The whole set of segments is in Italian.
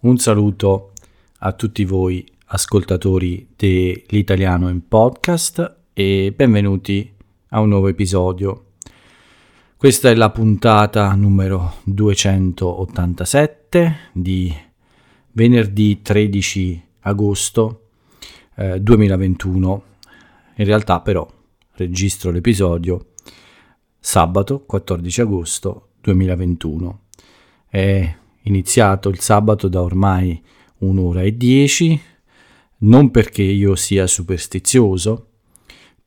un saluto a tutti voi ascoltatori dell'italiano in podcast e benvenuti a un nuovo episodio. Questa è la puntata numero 287 di venerdì 13 agosto eh, 2021. In realtà però registro l'episodio sabato 14 agosto 2021. È iniziato il sabato da ormai un'ora e dieci, non perché io sia superstizioso,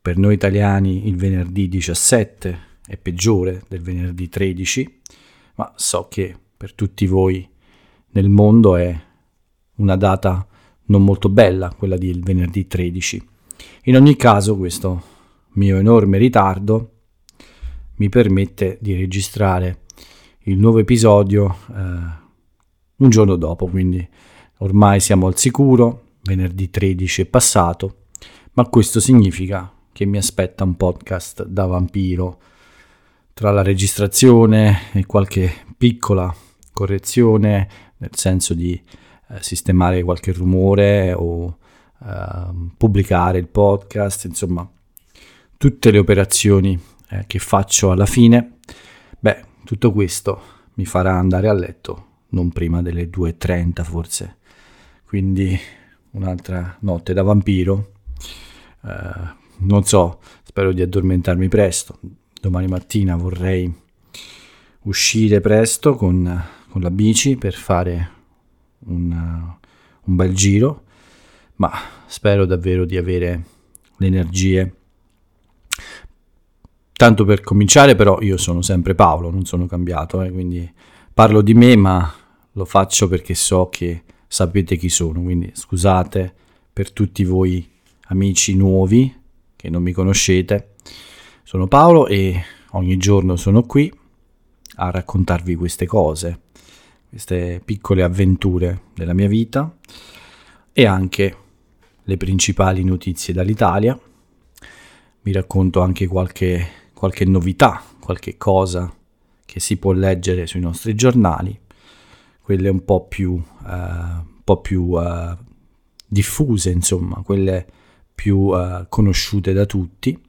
per noi italiani il venerdì 17 è peggiore del venerdì 13, ma so che per tutti voi nel mondo è una data non molto bella quella del venerdì 13. In ogni caso questo mio enorme ritardo mi permette di registrare il nuovo episodio eh, un giorno dopo, quindi. Ormai siamo al sicuro, venerdì 13 è passato, ma questo significa che mi aspetta un podcast da vampiro. Tra la registrazione e qualche piccola correzione, nel senso di eh, sistemare qualche rumore o eh, pubblicare il podcast, insomma, tutte le operazioni eh, che faccio alla fine, beh, tutto questo mi farà andare a letto non prima delle 2.30 forse. Quindi un'altra notte da vampiro. Uh, non so, spero di addormentarmi presto. Domani mattina vorrei uscire presto con, con la bici per fare un, un bel giro, ma spero davvero di avere le energie. Tanto per cominciare, però, io sono sempre Paolo, non sono cambiato, eh, quindi parlo di me, ma lo faccio perché so che sapete chi sono, quindi scusate per tutti voi amici nuovi che non mi conoscete. Sono Paolo e ogni giorno sono qui a raccontarvi queste cose, queste piccole avventure della mia vita e anche le principali notizie dall'Italia. Vi racconto anche qualche, qualche novità, qualche cosa che si può leggere sui nostri giornali quelle un po' più, uh, un po più uh, diffuse, insomma, quelle più uh, conosciute da tutti,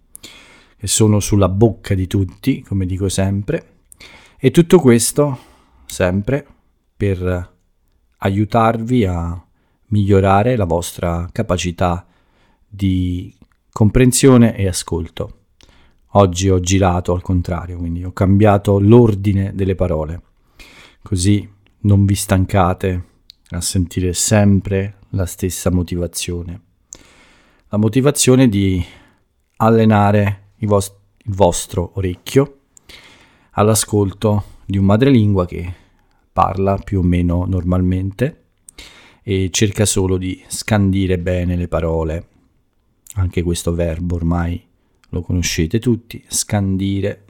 che sono sulla bocca di tutti, come dico sempre, e tutto questo sempre per aiutarvi a migliorare la vostra capacità di comprensione e ascolto. Oggi ho girato al contrario, quindi ho cambiato l'ordine delle parole, così non vi stancate a sentire sempre la stessa motivazione. La motivazione di allenare il, vos- il vostro orecchio all'ascolto di un madrelingua che parla più o meno normalmente e cerca solo di scandire bene le parole. Anche questo verbo ormai lo conoscete tutti, scandire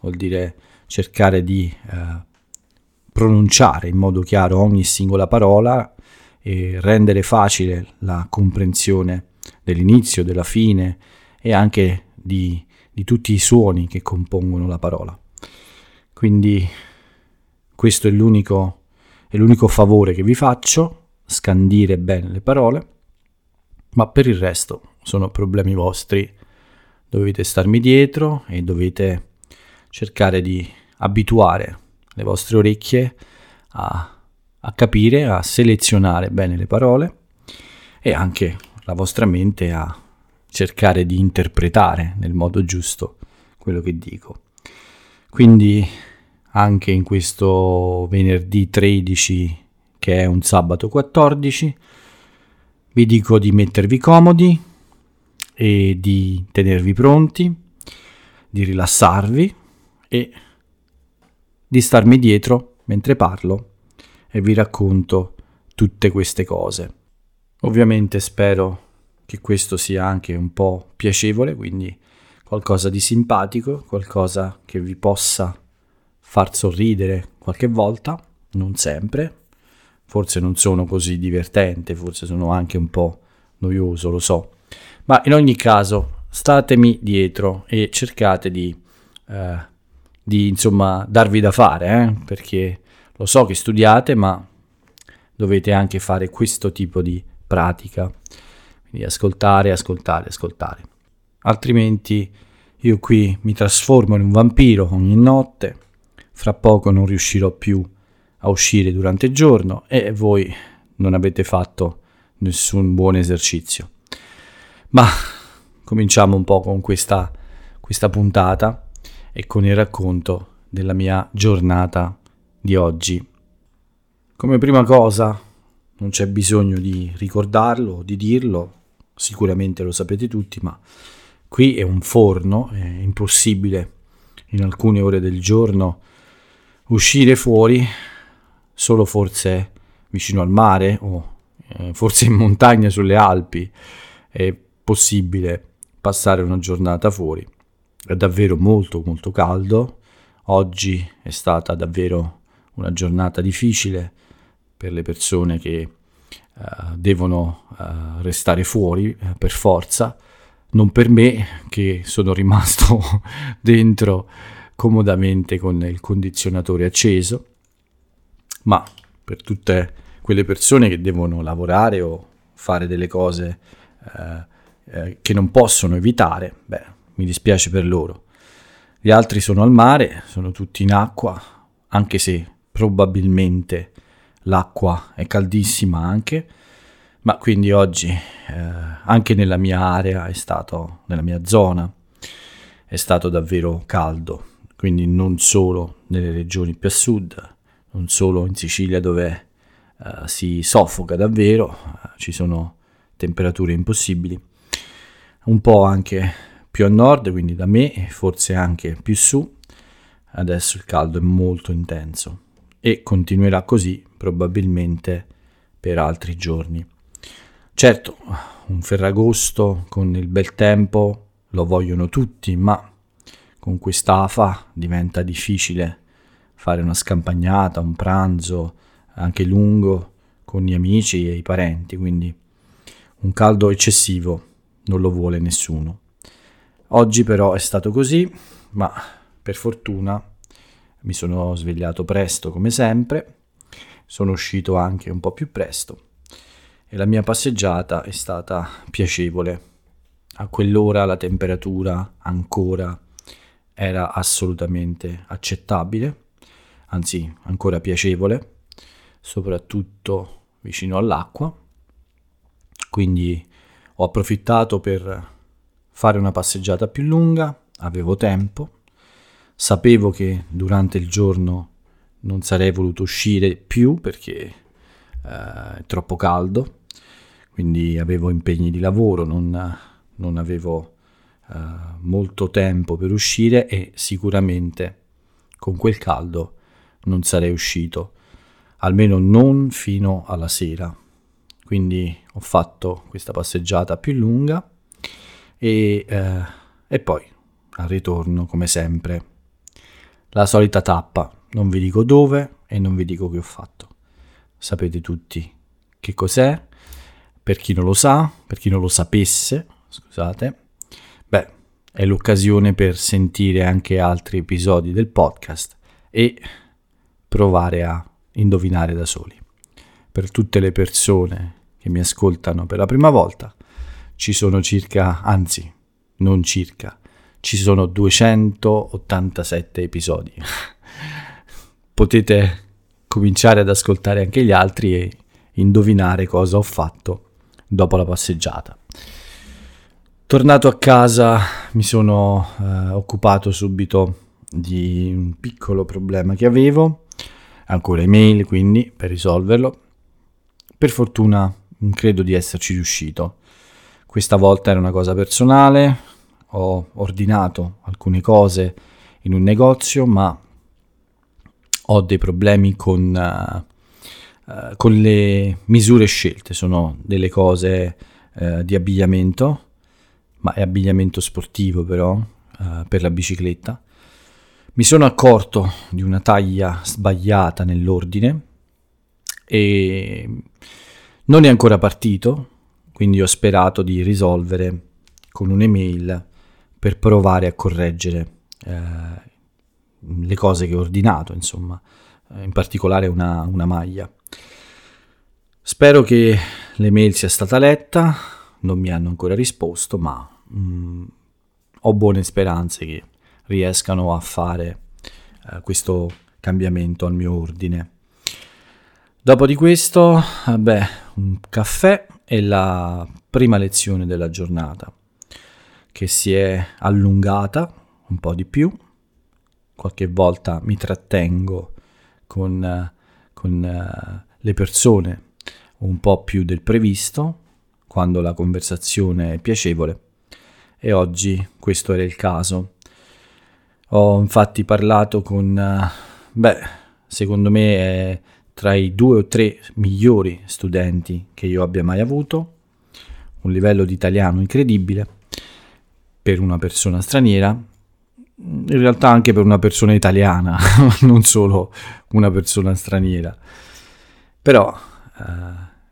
vuol dire cercare di eh, pronunciare in modo chiaro ogni singola parola e rendere facile la comprensione dell'inizio, della fine e anche di, di tutti i suoni che compongono la parola. Quindi questo è l'unico, è l'unico favore che vi faccio, scandire bene le parole, ma per il resto sono problemi vostri, dovete starmi dietro e dovete cercare di abituare le vostre orecchie a, a capire, a selezionare bene le parole e anche la vostra mente a cercare di interpretare nel modo giusto quello che dico. Quindi anche in questo venerdì 13 che è un sabato 14 vi dico di mettervi comodi e di tenervi pronti, di rilassarvi e di starmi dietro mentre parlo e vi racconto tutte queste cose. Ovviamente spero che questo sia anche un po' piacevole, quindi qualcosa di simpatico, qualcosa che vi possa far sorridere qualche volta, non sempre. Forse non sono così divertente, forse sono anche un po' noioso, lo so. Ma in ogni caso, statemi dietro e cercate di eh, di insomma darvi da fare, eh? perché lo so che studiate, ma dovete anche fare questo tipo di pratica. Quindi ascoltare, ascoltare, ascoltare. Altrimenti io qui mi trasformo in un vampiro ogni notte, fra poco non riuscirò più a uscire durante il giorno e voi non avete fatto nessun buon esercizio. Ma cominciamo un po' con questa, questa puntata e con il racconto della mia giornata di oggi. Come prima cosa, non c'è bisogno di ricordarlo, di dirlo, sicuramente lo sapete tutti, ma qui è un forno, è impossibile in alcune ore del giorno uscire fuori, solo forse vicino al mare o eh, forse in montagna sulle Alpi è possibile passare una giornata fuori. È davvero molto molto caldo. Oggi è stata davvero una giornata difficile per le persone che uh, devono uh, restare fuori uh, per forza, non per me che sono rimasto dentro comodamente con il condizionatore acceso, ma per tutte quelle persone che devono lavorare o fare delle cose che non possono evitare, beh, mi dispiace per loro. Gli altri sono al mare, sono tutti in acqua, anche se probabilmente l'acqua è caldissima anche, ma quindi oggi eh, anche nella mia area è stato, nella mia zona, è stato davvero caldo, quindi non solo nelle regioni più a sud, non solo in Sicilia dove eh, si soffoca davvero, eh, ci sono temperature impossibili, un po' anche più a nord, quindi da me e forse anche più su, adesso il caldo è molto intenso e continuerà così probabilmente per altri giorni. Certo, un Ferragosto con il bel tempo lo vogliono tutti, ma con quest'afa diventa difficile fare una scampagnata, un pranzo anche lungo con gli amici e i parenti, quindi un caldo eccessivo non lo vuole nessuno. Oggi però è stato così, ma per fortuna mi sono svegliato presto come sempre, sono uscito anche un po' più presto e la mia passeggiata è stata piacevole. A quell'ora la temperatura ancora era assolutamente accettabile, anzi ancora piacevole, soprattutto vicino all'acqua. Quindi ho approfittato per fare una passeggiata più lunga, avevo tempo, sapevo che durante il giorno non sarei voluto uscire più perché eh, è troppo caldo, quindi avevo impegni di lavoro, non, non avevo eh, molto tempo per uscire e sicuramente con quel caldo non sarei uscito, almeno non fino alla sera. Quindi ho fatto questa passeggiata più lunga e, eh, e poi al ritorno, come sempre, la solita tappa. Non vi dico dove e non vi dico che ho fatto. Sapete tutti che cos'è. Per chi non lo sa, per chi non lo sapesse, scusate, beh, è l'occasione per sentire anche altri episodi del podcast e provare a indovinare da soli. Per tutte le persone che mi ascoltano per la prima volta, ci sono circa, anzi, non circa, ci sono 287 episodi. Potete cominciare ad ascoltare anche gli altri e indovinare cosa ho fatto dopo la passeggiata. Tornato a casa mi sono eh, occupato subito di un piccolo problema che avevo, ancora email quindi per risolverlo. Per fortuna credo di esserci riuscito. Questa volta era una cosa personale, ho ordinato alcune cose in un negozio, ma ho dei problemi con, uh, uh, con le misure scelte. Sono delle cose uh, di abbigliamento, ma è abbigliamento sportivo però, per la bicicletta. Mi sono accorto di una taglia sbagliata nell'ordine e non è ancora partito, quindi ho sperato di risolvere con un'email per provare a correggere eh, le cose che ho ordinato, insomma, eh, in particolare una, una maglia. Spero che l'email sia stata letta, non mi hanno ancora risposto, ma mm, ho buone speranze che riescano a fare eh, questo cambiamento al mio ordine. Dopo di questo, beh, un caffè e la prima lezione della giornata, che si è allungata un po' di più. Qualche volta mi trattengo con, con uh, le persone un po' più del previsto, quando la conversazione è piacevole, e oggi questo era il caso. Ho infatti parlato con, uh, beh, secondo me è tra i due o tre migliori studenti che io abbia mai avuto, un livello di italiano incredibile per una persona straniera, in realtà anche per una persona italiana, non solo una persona straniera. Però eh,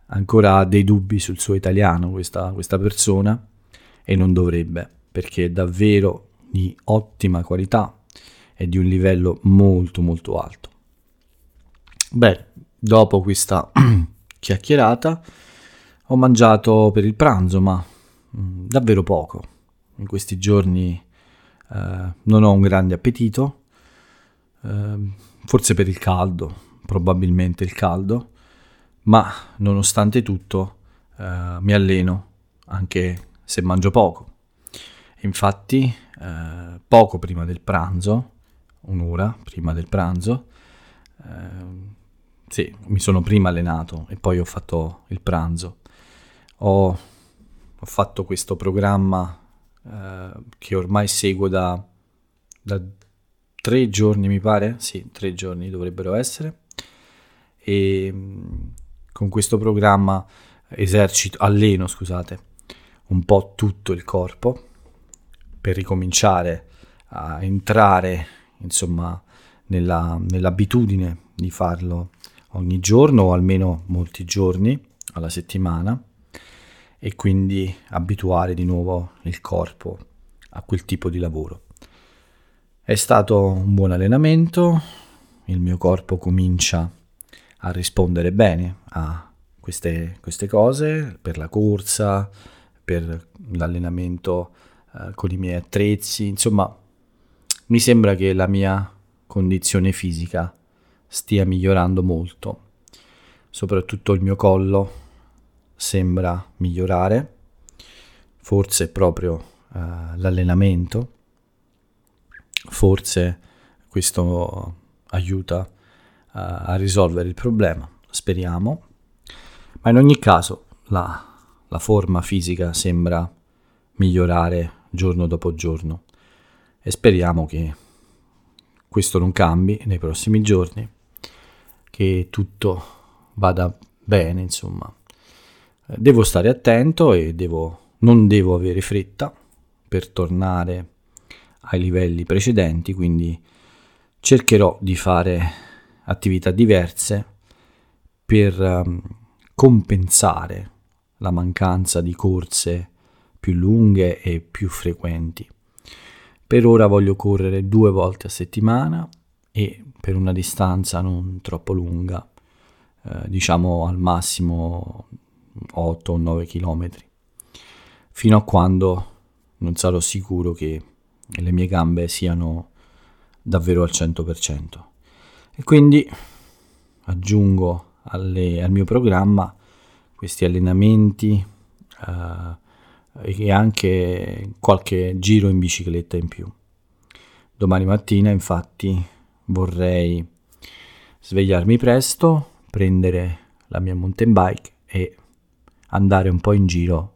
ancora ha dei dubbi sul suo italiano questa, questa persona e non dovrebbe, perché è davvero di ottima qualità e di un livello molto molto alto. Beh, dopo questa chiacchierata ho mangiato per il pranzo, ma mh, mm, davvero poco. In questi giorni eh, non ho un grande appetito, eh, forse per il caldo, probabilmente il caldo, ma nonostante tutto eh, mi alleno anche se mangio poco. Infatti, eh, poco prima del pranzo, un'ora prima del pranzo, eh, sì, mi sono prima allenato e poi ho fatto il pranzo. Ho, ho fatto questo programma eh, che ormai seguo da, da tre giorni, mi pare. Sì, tre giorni dovrebbero essere. E mm, con questo programma esercito, alleno, scusate, un po' tutto il corpo per ricominciare a entrare, insomma, nella, nell'abitudine di farlo ogni giorno o almeno molti giorni alla settimana e quindi abituare di nuovo il corpo a quel tipo di lavoro. È stato un buon allenamento, il mio corpo comincia a rispondere bene a queste, queste cose per la corsa, per l'allenamento eh, con i miei attrezzi, insomma mi sembra che la mia condizione fisica stia migliorando molto. Soprattutto il mio collo sembra migliorare, forse proprio uh, l'allenamento, forse questo aiuta uh, a risolvere il problema, speriamo, ma in ogni caso la, la forma fisica sembra migliorare giorno dopo giorno. E speriamo che questo non cambi nei prossimi giorni che tutto vada bene, insomma. Eh, devo stare attento e devo, non devo avere fretta per tornare ai livelli precedenti, quindi cercherò di fare attività diverse per um, compensare la mancanza di corse più lunghe e più frequenti. Per ora voglio correre due volte a settimana e per una distanza non troppo lunga, eh, diciamo al massimo 8 o 9 km, fino a quando non sarò sicuro che le mie gambe siano davvero al 100%. E quindi aggiungo alle, al mio programma questi allenamenti eh, e anche qualche giro in bicicletta in più. Domani mattina infatti vorrei svegliarmi presto, prendere la mia mountain bike e andare un po' in giro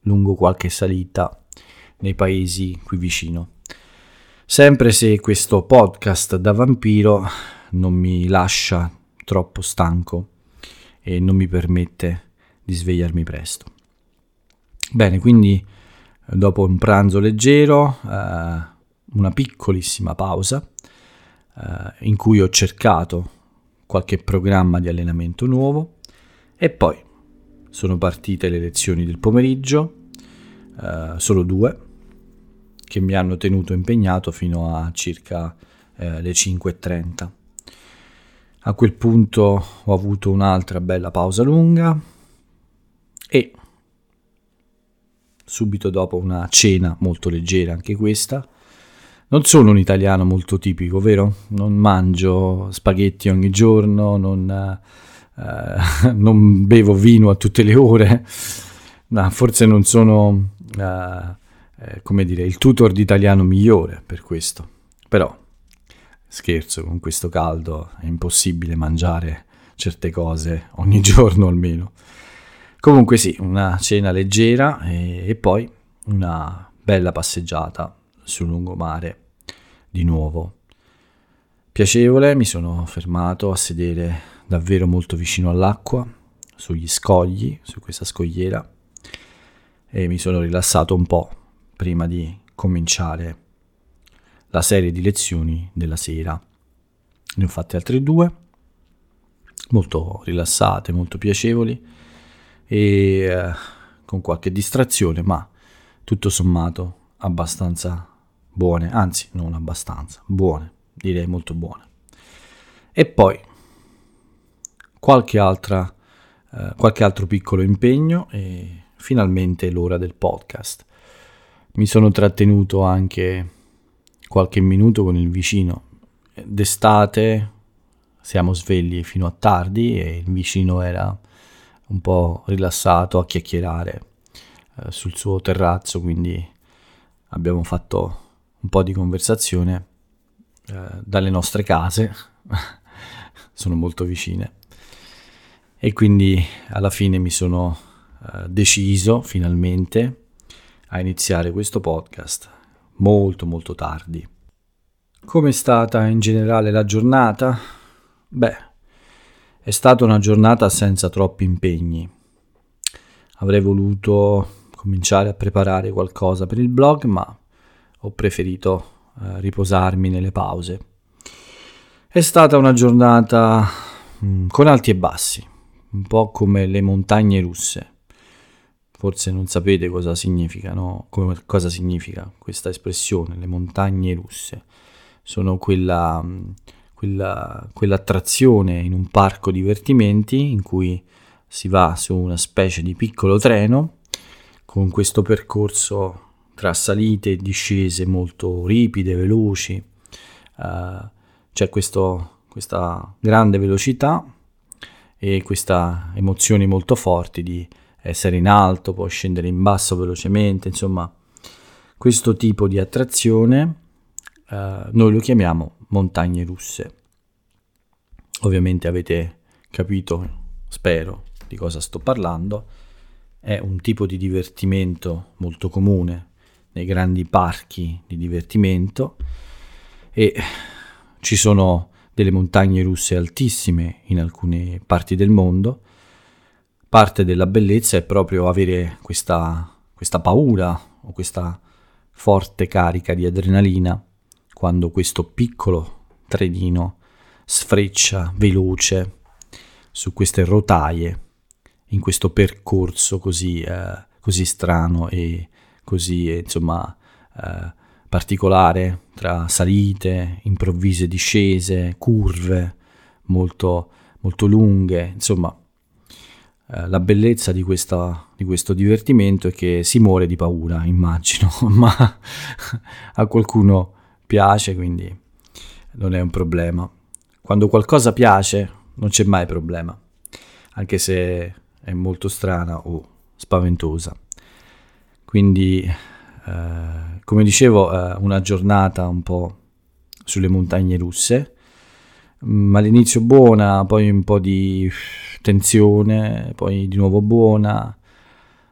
lungo qualche salita nei paesi qui vicino. Sempre se questo podcast da vampiro non mi lascia troppo stanco e non mi permette di svegliarmi presto. Bene, quindi dopo un pranzo leggero, eh, una piccolissima pausa, eh, in cui ho cercato qualche programma di allenamento nuovo e poi sono partite le lezioni del pomeriggio, eh, solo due, che mi hanno tenuto impegnato fino a circa eh, le 5.30. A quel punto ho avuto un'altra bella pausa lunga e subito dopo una cena molto leggera anche questa. Non sono un italiano molto tipico, vero? Non mangio spaghetti ogni giorno, non, eh, non bevo vino a tutte le ore, no, forse non sono, eh, eh, come dire, il tutor di italiano migliore per questo. Però, scherzo, con questo caldo è impossibile mangiare certe cose ogni giorno almeno. Comunque sì, una cena leggera e, e poi una bella passeggiata sul lungomare di nuovo. Piacevole, mi sono fermato a sedere davvero molto vicino all'acqua, sugli scogli, su questa scogliera e mi sono rilassato un po' prima di cominciare la serie di lezioni della sera. Ne ho fatte altre due, molto rilassate, molto piacevoli e eh, con qualche distrazione, ma tutto sommato abbastanza buone, anzi non abbastanza, buone, direi molto buone. E poi qualche, altra, eh, qualche altro piccolo impegno e finalmente l'ora del podcast. Mi sono trattenuto anche qualche minuto con il vicino. D'estate siamo svegli fino a tardi e il vicino era un po' rilassato a chiacchierare eh, sul suo terrazzo, quindi abbiamo fatto un po' di conversazione eh, dalle nostre case, sono molto vicine, e quindi alla fine mi sono eh, deciso finalmente a iniziare questo podcast molto molto tardi. Come è stata in generale la giornata? Beh, è stata una giornata senza troppi impegni. Avrei voluto cominciare a preparare qualcosa per il blog, ma ho preferito eh, riposarmi nelle pause. È stata una giornata mh, mm, con alti e bassi, un po' come le montagne russe. Forse non sapete cosa significa, no? Come, cosa significa questa espressione, le montagne russe. Sono quella mm, quella, quell'attrazione in un parco divertimenti in cui si va su una specie di piccolo treno con questo percorso tra salite e discese molto ripide, veloci. Uh, c'è questo, questa grande velocità e questa emozioni molto forti di essere in alto, poi scendere in basso velocemente, insomma, questo tipo di attrazione uh, noi lo chiamiamo montagne russe. Ovviamente avete capito, spero, di cosa sto parlando. È un tipo di divertimento molto comune nei grandi parchi di divertimento e ci sono delle montagne russe altissime in alcune parti del mondo. Parte della bellezza è proprio avere questa, questa paura o questa forte carica di adrenalina quando questo piccolo trenino sfreccia veloce su queste rotaie in questo percorso così, eh, così strano e così eh, insomma eh, particolare tra salite, improvvise discese, curve molto, molto lunghe, insomma eh, la bellezza di, questa, di, questo divertimento è che si muore di paura, immagino, ma a qualcuno piace, quindi non è un problema. Quando qualcosa piace non c'è mai problema, anche se è molto strana o spaventosa. Quindi, eh, come dicevo, eh, una giornata un po' sulle montagne russe, ma all'inizio buona, poi un po' di tensione, poi di nuovo buona.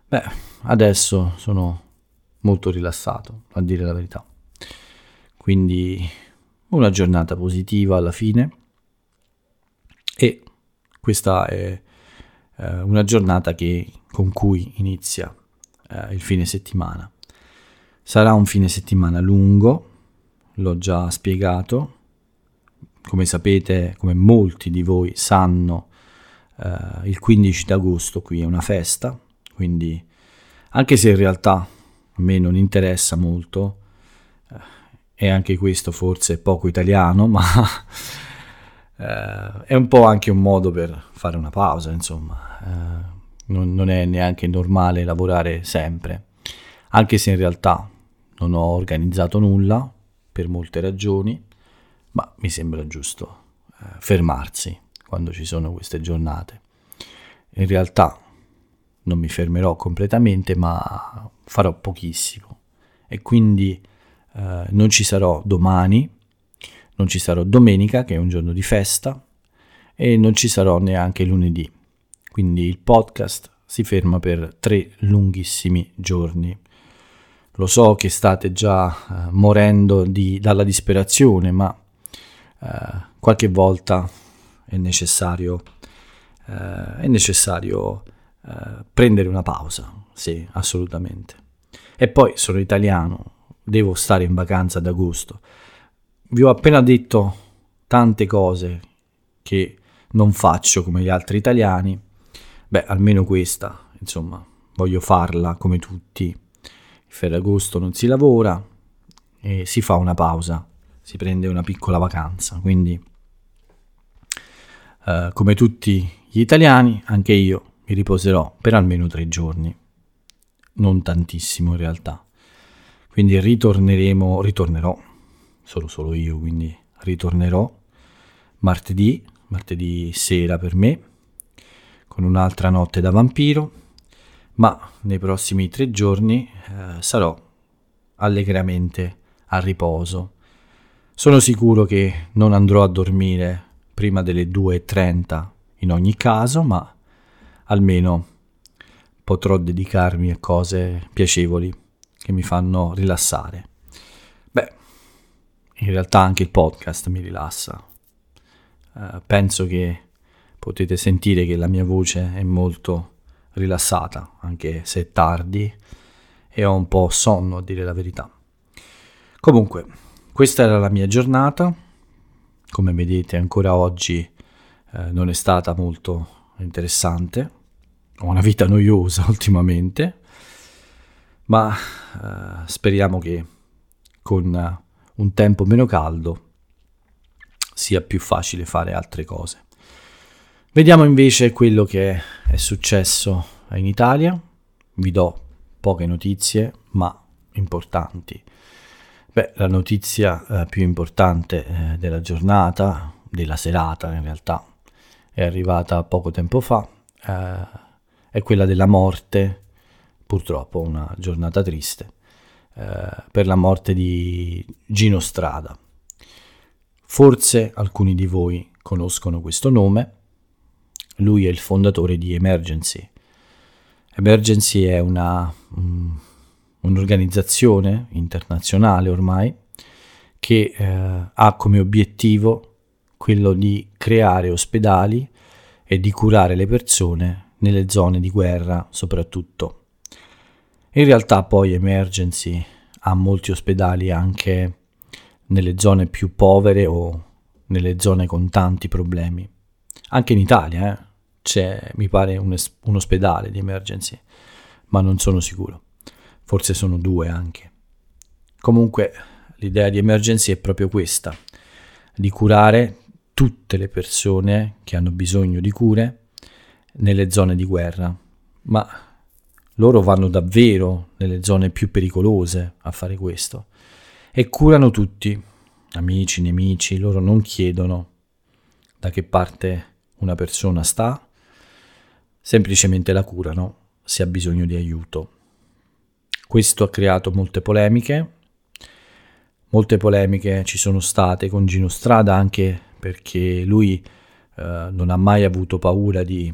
Beh, adesso sono molto rilassato, a dire la verità. Quindi una giornata positiva alla fine e questa è eh, una giornata che, con cui inizia eh, il fine settimana. Sarà un fine settimana lungo, l'ho già spiegato, come sapete, come molti di voi sanno, eh, il 15 d'agosto qui è una festa, quindi anche se in realtà a me non interessa molto, e anche questo forse è poco italiano, ma eh, è un po' anche un modo per fare una pausa, insomma. Non, non è neanche normale lavorare sempre, anche se in realtà non ho organizzato nulla per molte ragioni, ma mi sembra giusto eh, fermarsi quando ci sono queste giornate. In realtà non mi fermerò completamente, ma farò pochissimo e quindi eh, non ci sarò domani, non ci sarò domenica, che è un giorno di festa, e non ci sarò neanche lunedì. Quindi il podcast si ferma per tre lunghissimi giorni. Lo so che state già eh, morendo di, dalla disperazione, ma eh, qualche volta è necessario, eh, è necessario eh, prendere una pausa, sì, assolutamente. E poi sono italiano, devo stare in vacanza ad agosto. Vi ho appena detto tante cose che non faccio come gli altri italiani. Beh, almeno questa, insomma, voglio farla come tutti. Il Ferragosto non si lavora e si fa una pausa, si prende una piccola vacanza. Quindi, eh, come tutti gli italiani, anche io mi riposerò per almeno tre giorni. Non tantissimo in realtà. Quindi ritorneremo, ritornerò, solo solo io, quindi ritornerò martedì, martedì sera per me, con un'altra notte da vampiro, ma nei prossimi tre giorni eh, sarò allegramente a riposo. Sono sicuro che non andrò a dormire prima delle 2.30 in ogni caso, ma almeno potrò dedicarmi a cose piacevoli che mi fanno rilassare. Beh, in realtà anche il podcast mi rilassa. Uh, penso che potete sentire che la mia voce è molto rilassata, anche se è tardi e ho un po' sonno a dire la verità. Comunque, questa era la mia giornata. Come vedete, ancora oggi eh, non è stata molto interessante. Ho una vita noiosa ultimamente, ma eh, speriamo che con uh, un tempo meno caldo sia più facile fare altre cose. Vediamo invece quello che è successo in Italia. Vi do poche notizie, ma importanti. Beh, la notizia eh, più importante eh, della giornata, della serata in realtà, è arrivata poco tempo fa, eh, è quella della morte purtroppo una giornata triste, eh, per la morte di Gino Strada. Forse alcuni di voi conoscono questo nome, lui è il fondatore di Emergency. Emergency è una, un'organizzazione internazionale ormai che eh, ha come obiettivo quello di creare ospedali e di curare le persone nelle zone di guerra soprattutto. In realtà poi Emergency ha molti ospedali anche nelle zone più povere o nelle zone con tanti problemi. Anche in Italia eh, c'è, mi pare, un, es- un ospedale di Emergency, ma non sono sicuro. Forse sono due anche. Comunque l'idea di Emergency è proprio questa, di curare tutte le persone che hanno bisogno di cure nelle zone di guerra, ma loro vanno davvero nelle zone più pericolose a fare questo e curano tutti, amici, nemici, loro non chiedono da che parte una persona sta, semplicemente la curano se ha bisogno di aiuto. Questo ha creato molte polemiche, molte polemiche ci sono state con Gino Strada anche perché lui eh, non ha mai avuto paura di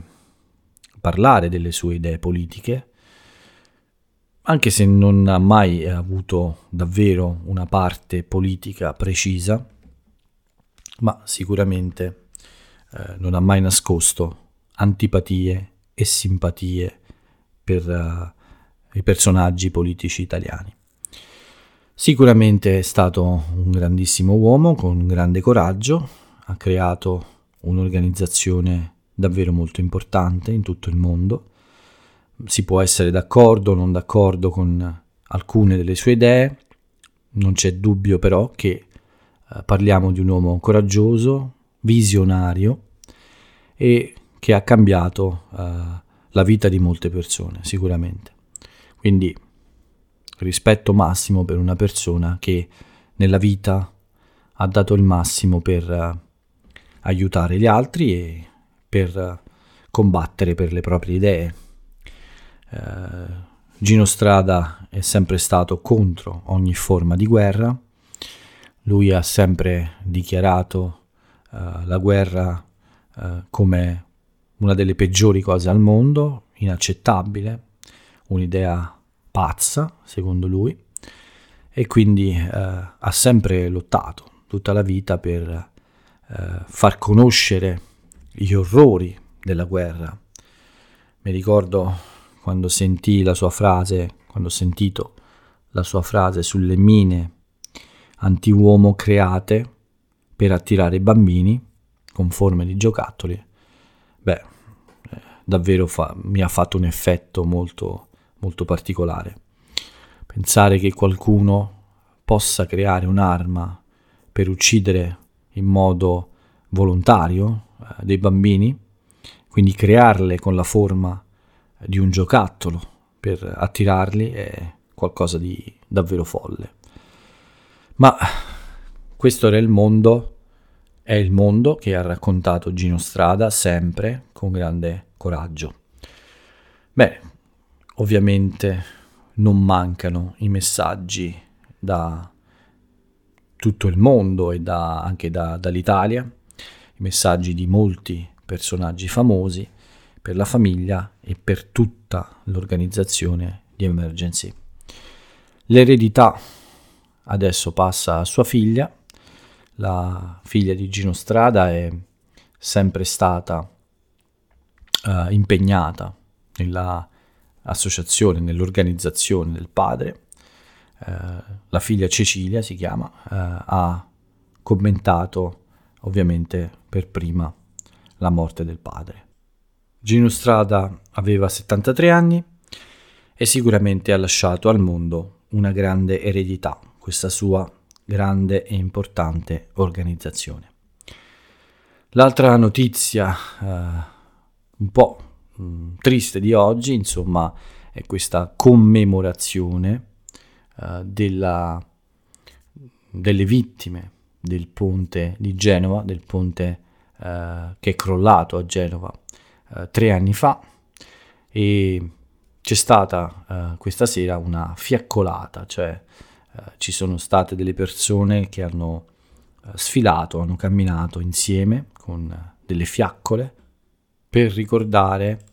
parlare delle sue idee politiche anche se non ha mai avuto davvero una parte politica precisa, ma sicuramente eh, non ha mai nascosto antipatie e simpatie per uh, i personaggi politici italiani. Sicuramente è stato un grandissimo uomo con grande coraggio, ha creato un'organizzazione davvero molto importante in tutto il mondo si può essere d'accordo o non d'accordo con alcune delle sue idee, non c'è dubbio però che eh, parliamo di un uomo coraggioso, visionario e che ha cambiato uh, la vita di molte persone, sicuramente. Quindi rispetto massimo per una persona che nella vita ha dato il massimo per uh, aiutare gli altri e per uh, combattere per le proprie idee. Gino Strada è sempre stato contro ogni forma di guerra, lui ha sempre dichiarato uh, la guerra uh, come una delle peggiori cose al mondo, inaccettabile, un'idea pazza, secondo lui, e quindi uh, ha sempre lottato tutta la vita per far conoscere gli orrori della guerra. Mi ricordo quando sentì la sua frase, quando ho sentito la sua frase sulle mine anti-uomo create per attirare bambini con forme di giocattoli, beh, eh, davvero fa, mi ha fatto un effetto molto, molto particolare. Pensare che qualcuno possa creare un'arma per uccidere in modo volontario eh, dei bambini, quindi crearle con la forma di un giocattolo per attirarli è qualcosa di davvero folle. Ma questo era il mondo, è il mondo che ha raccontato Gino Strada sempre con grande coraggio. Beh, ovviamente non mancano i messaggi da tutto il mondo e da, anche da, dall'Italia, i messaggi di molti personaggi famosi per la famiglia e per tutta l'organizzazione di Emergency. L'eredità adesso passa a sua figlia, la figlia di Gino Strada è sempre stata uh, impegnata nell'associazione, nell'organizzazione del padre. Uh, la figlia Cecilia si chiama, uh, ha commentato ovviamente per prima la morte del padre. Gino Strada aveva 73 anni e sicuramente ha lasciato al mondo una grande eredità, questa sua grande e importante organizzazione. L'altra notizia eh, un po' mh, mm, triste di oggi, insomma, è questa commemorazione eh, della, delle vittime del ponte di Genova, del ponte eh, che è crollato a Genova eh, tre anni fa e c'è stata eh, questa sera una fiaccolata, cioè eh, ci sono state delle persone che hanno eh, sfilato, hanno camminato insieme con delle fiaccole per ricordare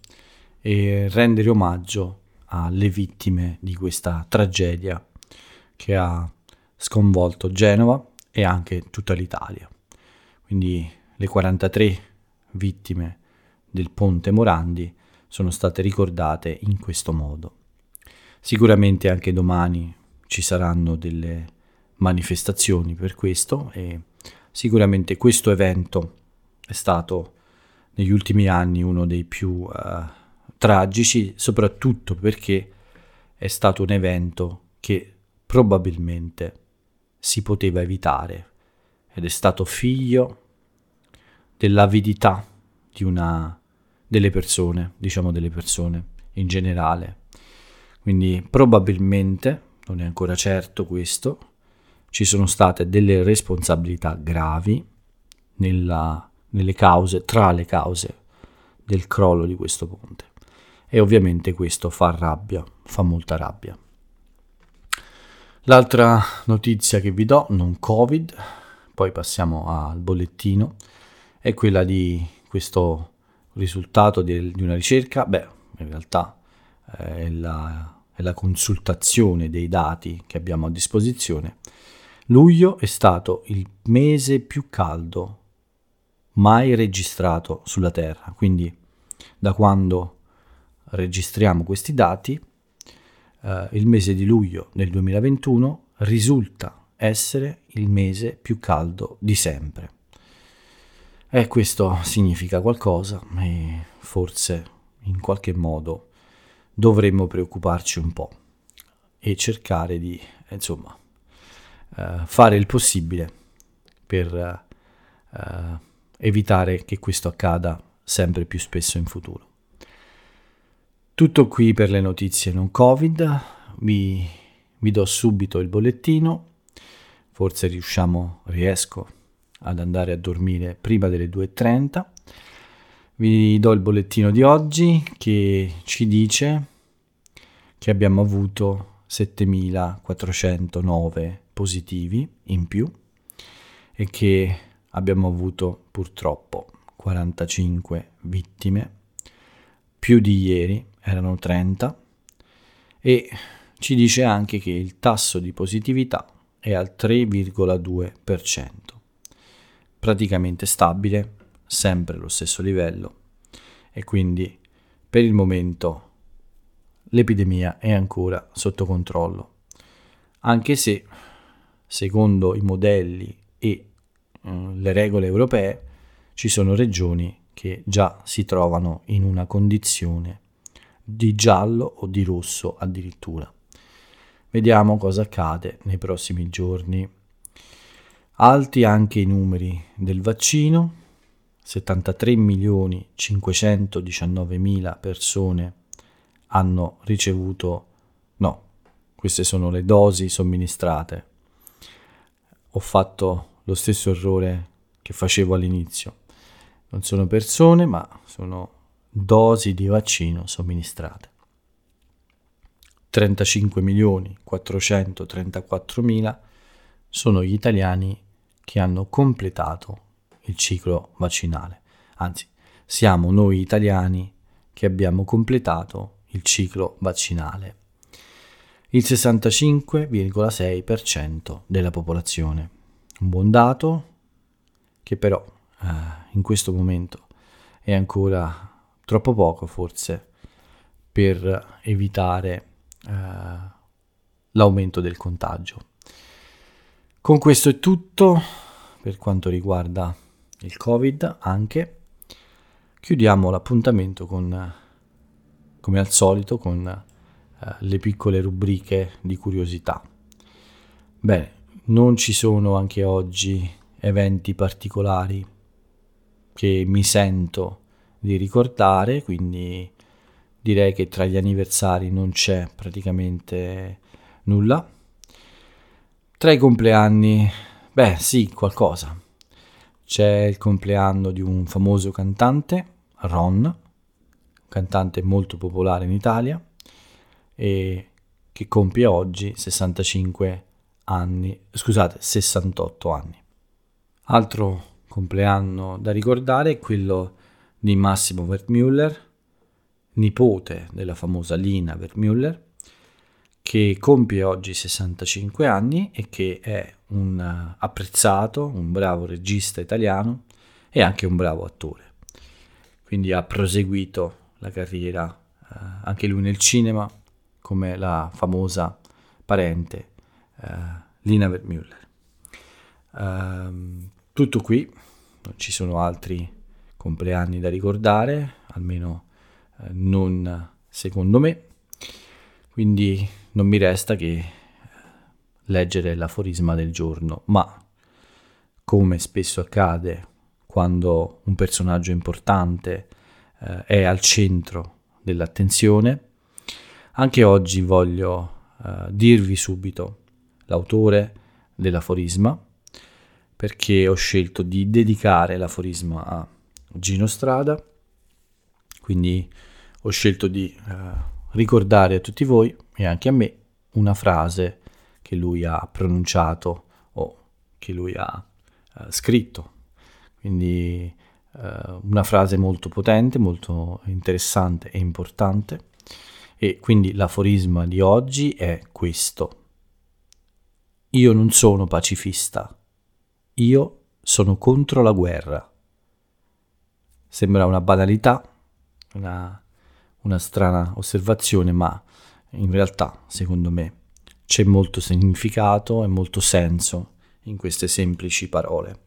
e rendere omaggio alle vittime di questa tragedia che ha sconvolto Genova e anche tutta l'Italia. Quindi le 43 vittime del ponte Morandi sono state ricordate in questo modo. Sicuramente anche domani ci saranno delle manifestazioni per questo e sicuramente questo evento è stato negli ultimi anni uno dei più uh, tragici, soprattutto perché è stato un evento che probabilmente si poteva evitare ed è stato figlio dell'avidità di una delle persone, diciamo delle persone in generale. Quindi probabilmente, non è ancora certo questo, ci sono state delle responsabilità gravi nella, nelle cause, tra le cause del crollo di questo ponte. E ovviamente questo fa rabbia, fa molta rabbia. L'altra notizia che vi do, non Covid, poi passiamo al bollettino, è quella di questo risultato di, di una ricerca? Beh, in realtà eh, è la, è la consultazione dei dati che abbiamo a disposizione. Luglio è stato il mese più caldo mai registrato sulla Terra, quindi da quando registriamo questi dati, eh, il mese di luglio del 2021 risulta essere il mese più caldo di sempre. E questo significa qualcosa e forse in qualche modo dovremmo preoccuparci un po' e cercare di, insomma, uh, fare il possibile per uh, evitare che questo accada sempre più spesso in futuro. Tutto qui per le notizie non Covid, vi, vi do subito il bollettino, forse riusciamo, riesco ad andare a dormire prima delle 2.30. Vi do il bollettino di oggi che ci dice che abbiamo avuto 7409 positivi in più e che abbiamo avuto purtroppo 45 vittime, più di ieri erano 30 e ci dice anche che il tasso di positività è al 3,2%, praticamente stabile, sempre allo stesso livello e quindi per il momento l'epidemia è ancora sotto controllo, anche se secondo i modelli e eh, le regole europee ci sono regioni che già si trovano in una condizione di giallo o di rosso addirittura. Vediamo cosa accade nei prossimi giorni. Alti anche i numeri del vaccino, 73 milioni 519 mila persone hanno ricevuto, no, queste sono le dosi somministrate. Ho fatto lo stesso errore che facevo all'inizio. Non sono persone, ma sono dosi di vaccino somministrate. 35 milioni 434 mila sono gli italiani che hanno completato il ciclo vaccinale. Anzi, siamo noi italiani che abbiamo completato il ciclo vaccinale. Il 65,6% della popolazione. Un buon dato che però eh, in questo momento è ancora troppo poco forse per evitare eh, l'aumento del contagio. Con questo è tutto per quanto riguarda il Covid anche. Chiudiamo l'appuntamento con, come al solito, con eh, le piccole rubriche di curiosità. Bene, non ci sono anche oggi eventi particolari che mi sento di ricordare, quindi direi che tra gli anniversari non c'è praticamente nulla. Tra i compleanni, beh sì, qualcosa. C'è il compleanno di un famoso cantante, Ron, cantante molto popolare in Italia e che compie oggi 65 anni, scusate, 68 anni. Altro compleanno da ricordare è quello di Massimo Wertmüller, nipote della famosa Lina Wertmüller, che compie oggi 65 anni e che è un apprezzato, un bravo regista italiano e anche un bravo attore. Quindi ha proseguito la carriera eh, anche lui nel cinema come la famosa parente eh, Lina Wertmüller. Uh, tutto qui, non ci sono altri compleanni da ricordare, almeno eh, non secondo me, quindi non mi resta che eh, leggere l'aforisma del giorno, ma come spesso accade quando un personaggio importante eh, è al centro dell'attenzione, anche oggi voglio eh, dirvi subito l'autore dell'aforisma, perché ho scelto di dedicare l'aforisma a Gino Strada, quindi ho scelto di uh, ricordare a tutti voi e anche a me una frase che lui ha pronunciato o che lui ha uh, scritto. Quindi uh, una frase molto potente, molto interessante e importante. E quindi l'aforisma di oggi è questo. Io non sono pacifista, io sono contro la guerra. Sembra una banalità, una, una strana osservazione, ma in realtà, secondo me, c'è molto significato e molto senso in queste semplici parole,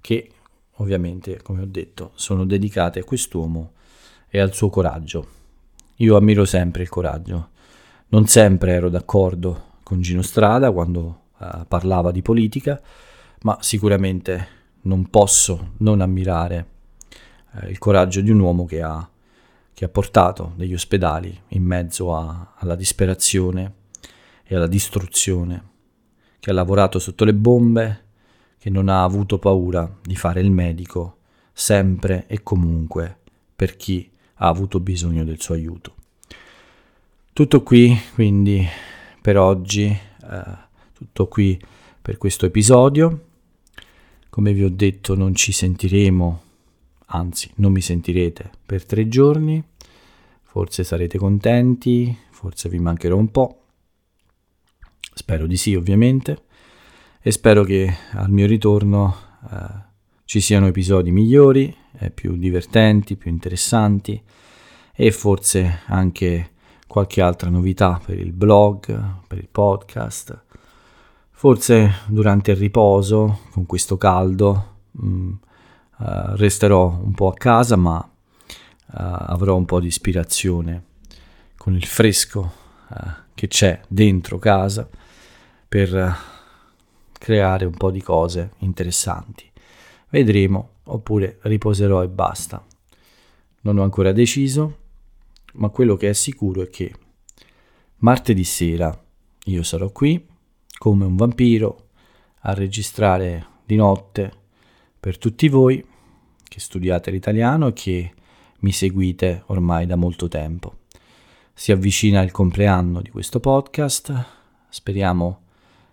che ovviamente, come ho detto, sono dedicate a quest'uomo e al suo coraggio. Io ammiro sempre il coraggio. Non sempre ero d'accordo con Gino Strada quando uh, parlava di politica, ma sicuramente non posso non ammirare eh, il coraggio di un uomo che ha, che ha portato degli ospedali in mezzo a, alla disperazione e alla distruzione, che ha lavorato sotto le bombe, che non ha avuto paura di fare il medico sempre e comunque per chi ha avuto bisogno del suo aiuto. Tutto qui quindi per oggi, eh, tutto qui per questo episodio. Come vi ho detto non ci sentiremo, anzi non mi sentirete per tre giorni, forse sarete contenti, forse vi mancherò un po', spero di sì ovviamente, e spero che al mio ritorno eh, ci siano episodi migliori, eh, più divertenti, più interessanti e forse anche qualche altra novità per il blog, per il podcast. Forse durante il riposo, con questo caldo, mh, mm, uh, resterò un po' a casa, ma uh, avrò un po' di ispirazione con il fresco uh, che c'è dentro casa per creare un po' di cose interessanti. Vedremo, oppure riposerò e basta. Non ho ancora deciso, ma quello che è sicuro è che martedì sera io sarò qui come un vampiro a registrare di notte per tutti voi che studiate l'italiano e che mi seguite ormai da molto tempo. Si avvicina il compleanno di questo podcast, speriamo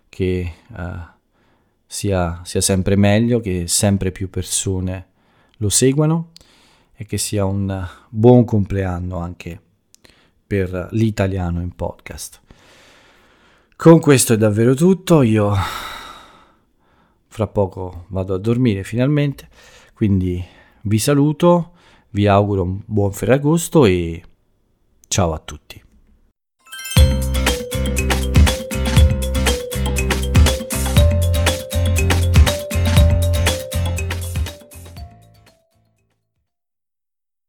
che uh, sia, sia sempre meglio, che sempre più persone lo seguano e che sia un buon compleanno anche per l'italiano in podcast. Con questo è davvero tutto, io fra poco vado a dormire finalmente, quindi vi saluto, vi auguro un buon Ferragosto e ciao a tutti.